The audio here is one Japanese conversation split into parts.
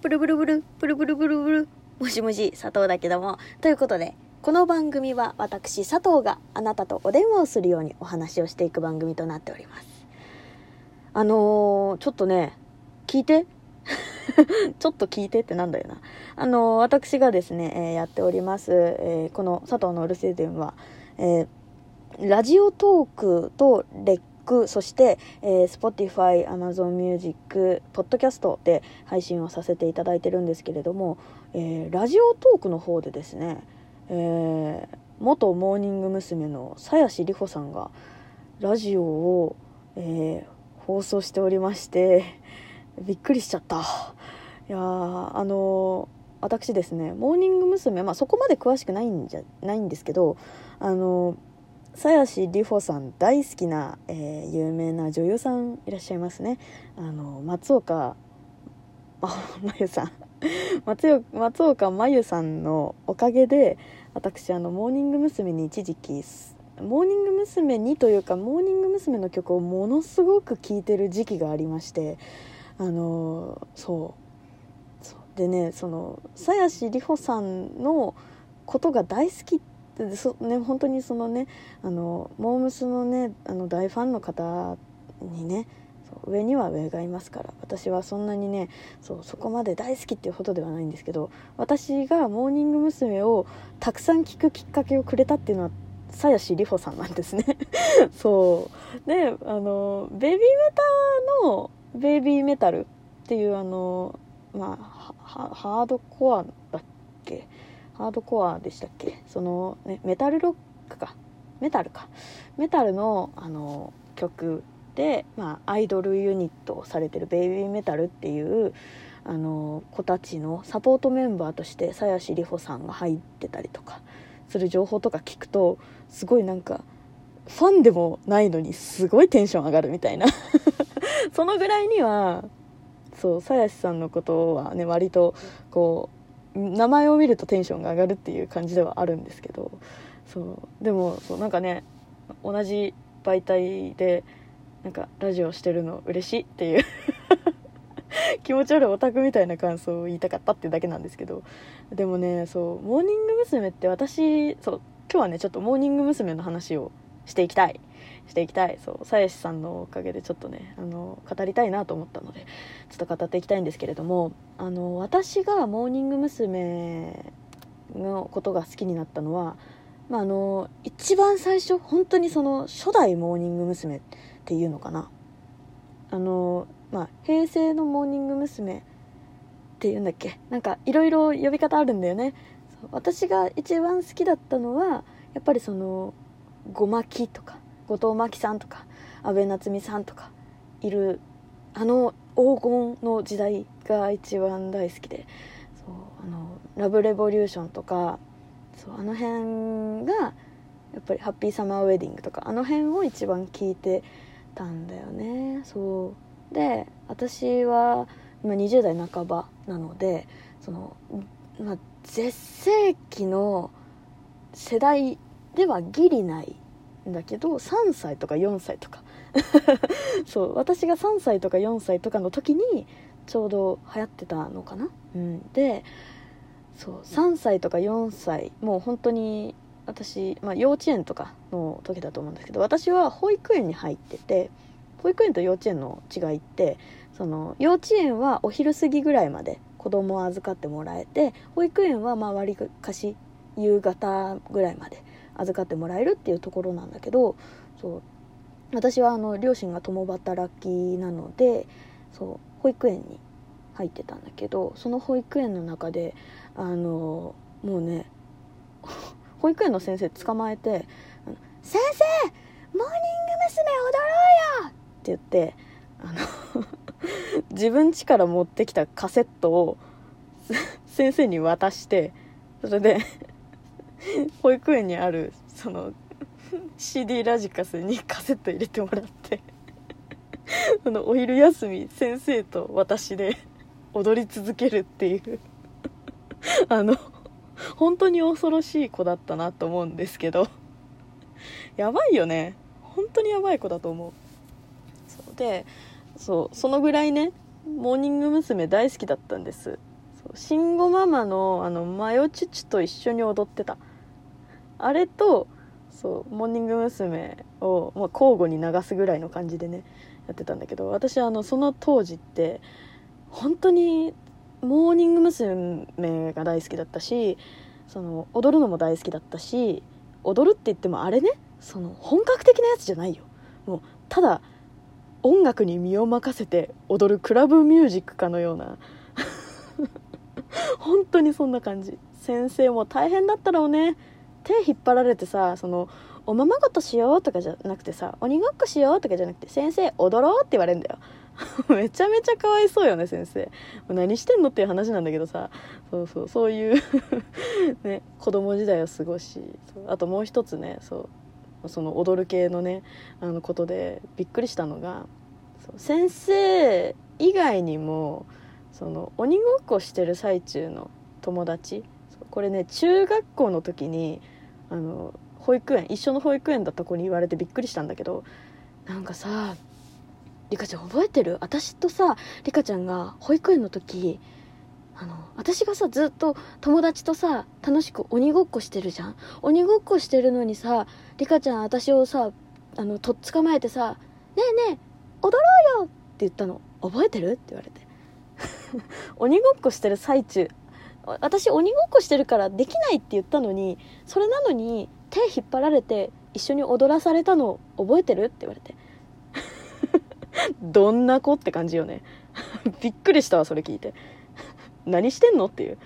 ブルブルブル、ブルブルブルブル、もしもし、佐藤だけども。ということで、この番組は私、佐藤があなたとお電話をするようにお話をしていく番組となっております。あのー、ちょっとね、聞いて？ちょっと聞いてってなんだよな。あのー、私がですね、えー、やっております、えこの佐藤のうるせえ電話、えラジオトークとレッそして、えー、Spotify、Amazon Music、Podcast で配信をさせていただいてるんですけれども、えー、ラジオトークの方でですね、えー、元モーニング娘。の鞘師里穂さんがラジオを、えー、放送しておりましてびっくりしちゃったいやあの私ですねモーニング娘。まあそこまで詳しくないんじゃないんですけどあの鞘師里穂さん大好きな、えー、有名な女優さんいらっしゃいますねあの松岡真由さん 松松岡真由さんのおかげで私あのモーニング娘。に一時期モーニング娘。にというかモーニング娘。の曲をものすごく聴いてる時期がありましてあのそうでねその鞘師里穂さんのことが大好きっでそね本当にそのねあのモームスのねあの大ファンの方にね上には上がいますから私はそんなにねそうそこまで大好きっていうほどではないんですけど私がモーニング娘。をたくさん聴くきっかけをくれたっていうのは鞘師里穂さんなんですね そうであのベビーメタのベイビーメタルっていうあのまあハードコアだっけハードコアでしたっけ？その、ね、メタルロックか。メタルか。メタルのあの曲で、まあ、アイドルユニットをされてるベイビーメタルっていうあの子たちのサポートメンバーとして鞘師里穂さんが入ってたりとかする情報とか聞くとすごいなんかファンでもないのにすごいテンション上がるみたいな。そのぐらいにはそう鞘師さんのことはね割とこう名前を見るとテンションが上がるっていう感じではあるんですけどそうでもそうなんかね同じ媒体でなんかラジオしてるの嬉しいっていう 気持ち悪いオタクみたいな感想を言いたかったっていうだけなんですけどでもねそうモーニング娘。って私そう今日はねちょっとモーニング娘。の話をしていきたいしていきたいそう鞘師さんのおかげでちょっとねあの語りたいなと思ったのでちょっと語っていきたいんですけれどもあの私がモーニング娘。のことが好きになったのは、まあ、あの一番最初本当にその初代モーニング娘。っていうのかなあの、まあ、平成のモーニング娘。っていうんだっけ？なんかいろいろ呼び方あるんだよね私が一番好きだったのはやっぱりそのごまきとか後藤真希さんとか安倍夏実さんとかいるあの黄金の時代が一番大好きでそうあのラブレボリューションとかそうあの辺がやっぱり「ハッピーサマーウェディング」とかあの辺を一番聞いてたんだよね。そう。で私は今20代半ばなのでその、まあ、絶世紀の世代ではギリないだけど3歳とか4歳とか。そう私が3歳とか4歳とかの時にちょうど流行ってたのかな、うん、でそう3歳とか4歳もう本当に私、まあ、幼稚園とかの時だと思うんですけど私は保育園に入ってて保育園と幼稚園の違いってその幼稚園はお昼過ぎぐらいまで子供を預かってもらえて保育園はまあ割かし夕方ぐらいまで預かってもらえるっていうところなんだけどそう私はあの両親が共働きなのでそう保育園に入ってたんだけどその保育園の中であのもうね 保育園の先生捕まえて「先生モーニング娘。踊ろうよ!」って言ってあの 自分家から持ってきたカセットを先生に渡してそれで 保育園にあるその CD ラジカスにカセット入れてもらって そのお昼休み先生と私で踊り続けるっていう。あの本当に恐ろしい子だったなと思うんですけど。やばいよね。本当にやばい子だと思う。そうでそうそのぐらいねモーニング娘。大好きだったんです。そう慎吾ママのあのマヨチュチュと一緒に踊ってた。あれとそうモーニング娘。を、まあ、交互に流すぐらいの感じでねやってたんだけど私あのその当時って本当にモーニング娘。が大好きだったしその踊るのも大好きだったし踊るって言ってもあれねその本格的なやつじゃないよもうただ音楽に身を任せて踊るクラブミュージックかのような 本当にそんな感じ先生も大変だったろうね手引っ張られてさそのおままごとしようとかじゃなくてさ鬼ごっこしようとかじゃなくて先生踊ろうって言われるんだよ。めちゃめちゃかわいそうよね先生。何してんのっていう話なんだけどさ。そうそうそういう ね子供時代を過ごしあともう一つねそうその踊る系のねあのことでびっくりしたのが先生以外にもその鬼ごっこしてる最中の友達これね中学校の時にあの保育園一緒の保育園だった子に言われてびっくりしたんだけどなんかさリカちゃん覚えてる？私とさリカちゃんが保育園の時あの私がさずっと友達とさ楽しく鬼ごっこしてるじゃん？鬼ごっこしてるのにさリカちゃん私をさあのとっ捕まえてさ「ねえねえ踊ろうよ!」って言ったの。覚えてる？って言われて。鬼ごっこしてる最中。私鬼ごっこしてるからできないって言ったのにそれなのに手引っ張られて一緒に踊らされたの覚えてる？って言われて。どんな子って感じよね。びっくりしたわそれ聞いて。何してんのっていう。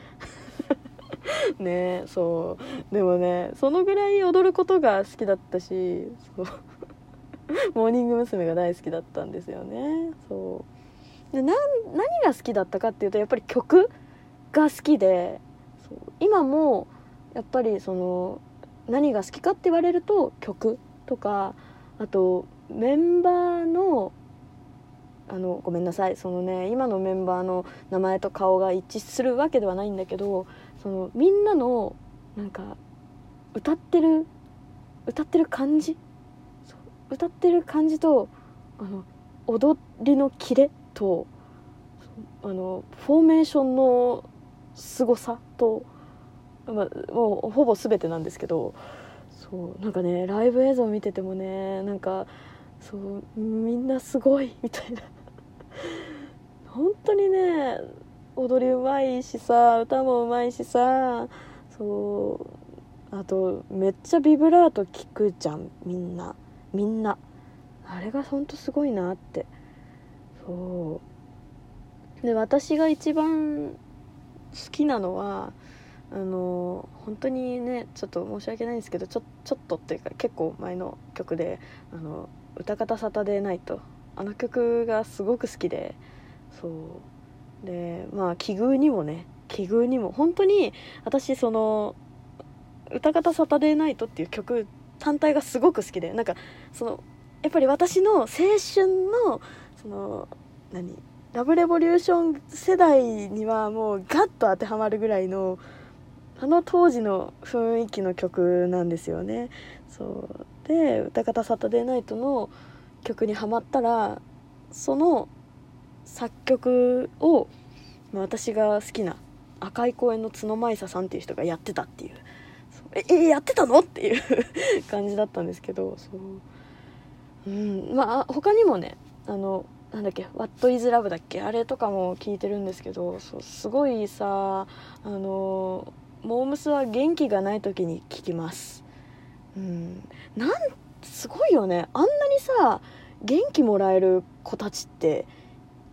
ねそう。でもねそのぐらい踊ることが好きだったしそう。モーニング娘。が大好きだったんですよね。そう。で何が好きだったかっていうとやっぱり曲。が好きで今もやっぱりその何が好きかって言われると曲とかあとメンバーのあのごめんなさいそのね今のメンバーの名前と顔が一致するわけではないんだけどそのみんなのなんか歌ってる歌ってる感じ歌ってる感じとあの踊りのキレとあのフォーメーションの凄さと、まあ、もうほぼ全てなんですけどそうなんかねライブ映像見ててもねなんかそうみんなすごいみたいな。本当にね踊りうまいしさ歌もうまいしさそうあとめっちゃビブラート聞くじゃんみんな。みんな。あれがほんとすごいなって。そう。で私が一番好きなのはあの本当にねちょっと申し訳ないんですけどちょちょっとっていうか結構前の曲で「あの歌方サタデーナイト」あの曲がすごく好きでそう。でまあ奇遇にもね奇遇にも本当に私その「歌方サタデーナイト」っていう曲単体がすごく好きでなんかそのやっぱり私の青春のその何？ラブレボリューション世代にはもうガッと当てはまるぐらいのあの当時の雰囲気の曲なんですよね。そう。で「歌方サタデーナイト」の曲にはまったらその作曲を私が好きな赤い公園の角舞沙さんっていう人がやってたっていう。ええやってたの？っていう 感じだったんですけど。そう。うん。まあ他にもねあのなんだっけ「What is Love」だっけ？あれとかも聞いてるんですけどそうすごいさあのモームスは元気がない時に聞きます。うん。なんすごいよね。あんなにさ元気もらえる子たちって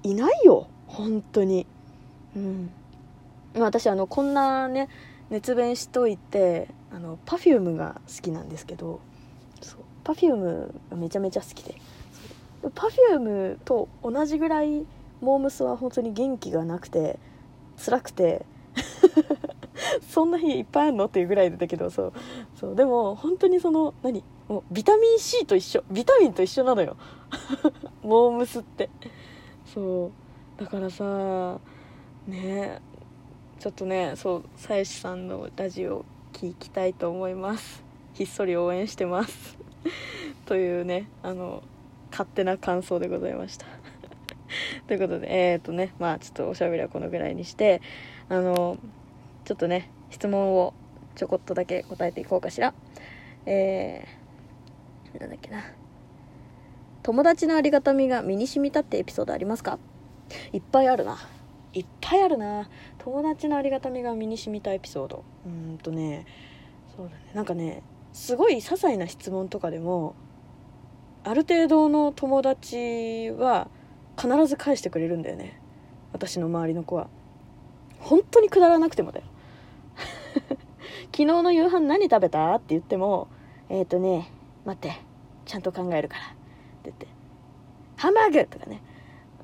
いないよ。本当に。うん。私あのこんなね熱弁しといてあの Perfume が好きなんですけどそう。Perfume がめちゃめちゃ好きで。Perfume と同じぐらいモームスは本当に元気がなくて辛くて。そんな日いっぱいあるのっていうぐらいだけどそう。そう。でも本当にその何？もうビタミン C と一緒。ビタミンと一緒なのよ。モームスって。そう。だからさねちょっとねそうさやしさんのラジオ聞きたいと思います。ひっそり応援してます。というねあの勝手な感想でございました。ということでえっ、ー、とねまあちょっとおしゃべりはこのぐらいにしてあのちょっとね質問をちょこっとだけ答えていこうかしら。えー、なんだっけな。友達のありがたみが身に染みたってエピソードありますか？いっぱいあるな。いっぱいあるな。友達のありがたみが身に染みたエピソード。うんとねそうだね。なんかねすごい些細な質問とかでもある程度の友達は必ず返してくれるんだよね。私の周りの子は。本当にくだらなくてもだよ。昨日の夕飯何食べた？って言ってもえっ、ー、とね待ってちゃんと考えるから。って言ってハンバーグとかね。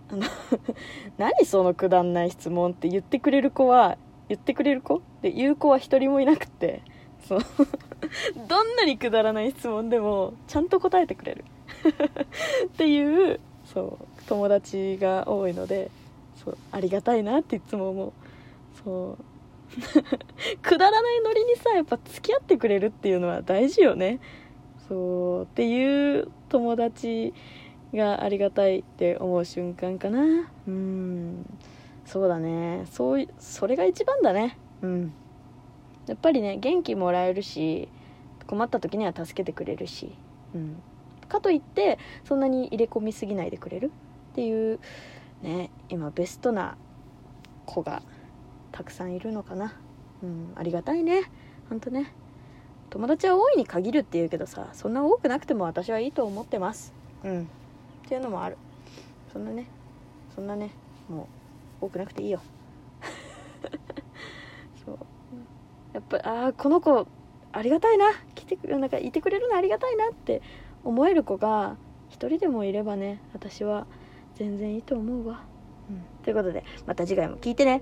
あの 何そのくだんない質問って言ってくれる子は言ってくれる子？で言う子は一人もいなくて。そう。どんなにくだらない質問でもちゃんと答えてくれる。っていうそう友達が多いのでそうありがたいなっていつも思う。そう。くだらないノリにさやっぱ付き合ってくれるっていうのは大事よね。そうっていう友達がありがたいって思う瞬間かな。うん。そうだね。そうそれが一番だね。うん。やっぱりね元気もらえるし困った時には助けてくれるし、うん、かといってそんなに入れ込みすぎないでくれるっていうね今ベストな子がたくさんいるのかな。うん。ありがたいね。ほんとね。友達は多いに限るっていうけどさそんな多くなくても私はいいと思ってます。うん。っていうのもある。そんなね。そんなね。もう多くなくていいよ。そう。やっぱああこの子ありがたいな。来てくなんかいてくれるのありがたいなって思える子が一人でもいればね私は全然いいと思うわ、うん、ということでまた次回も聞いてね。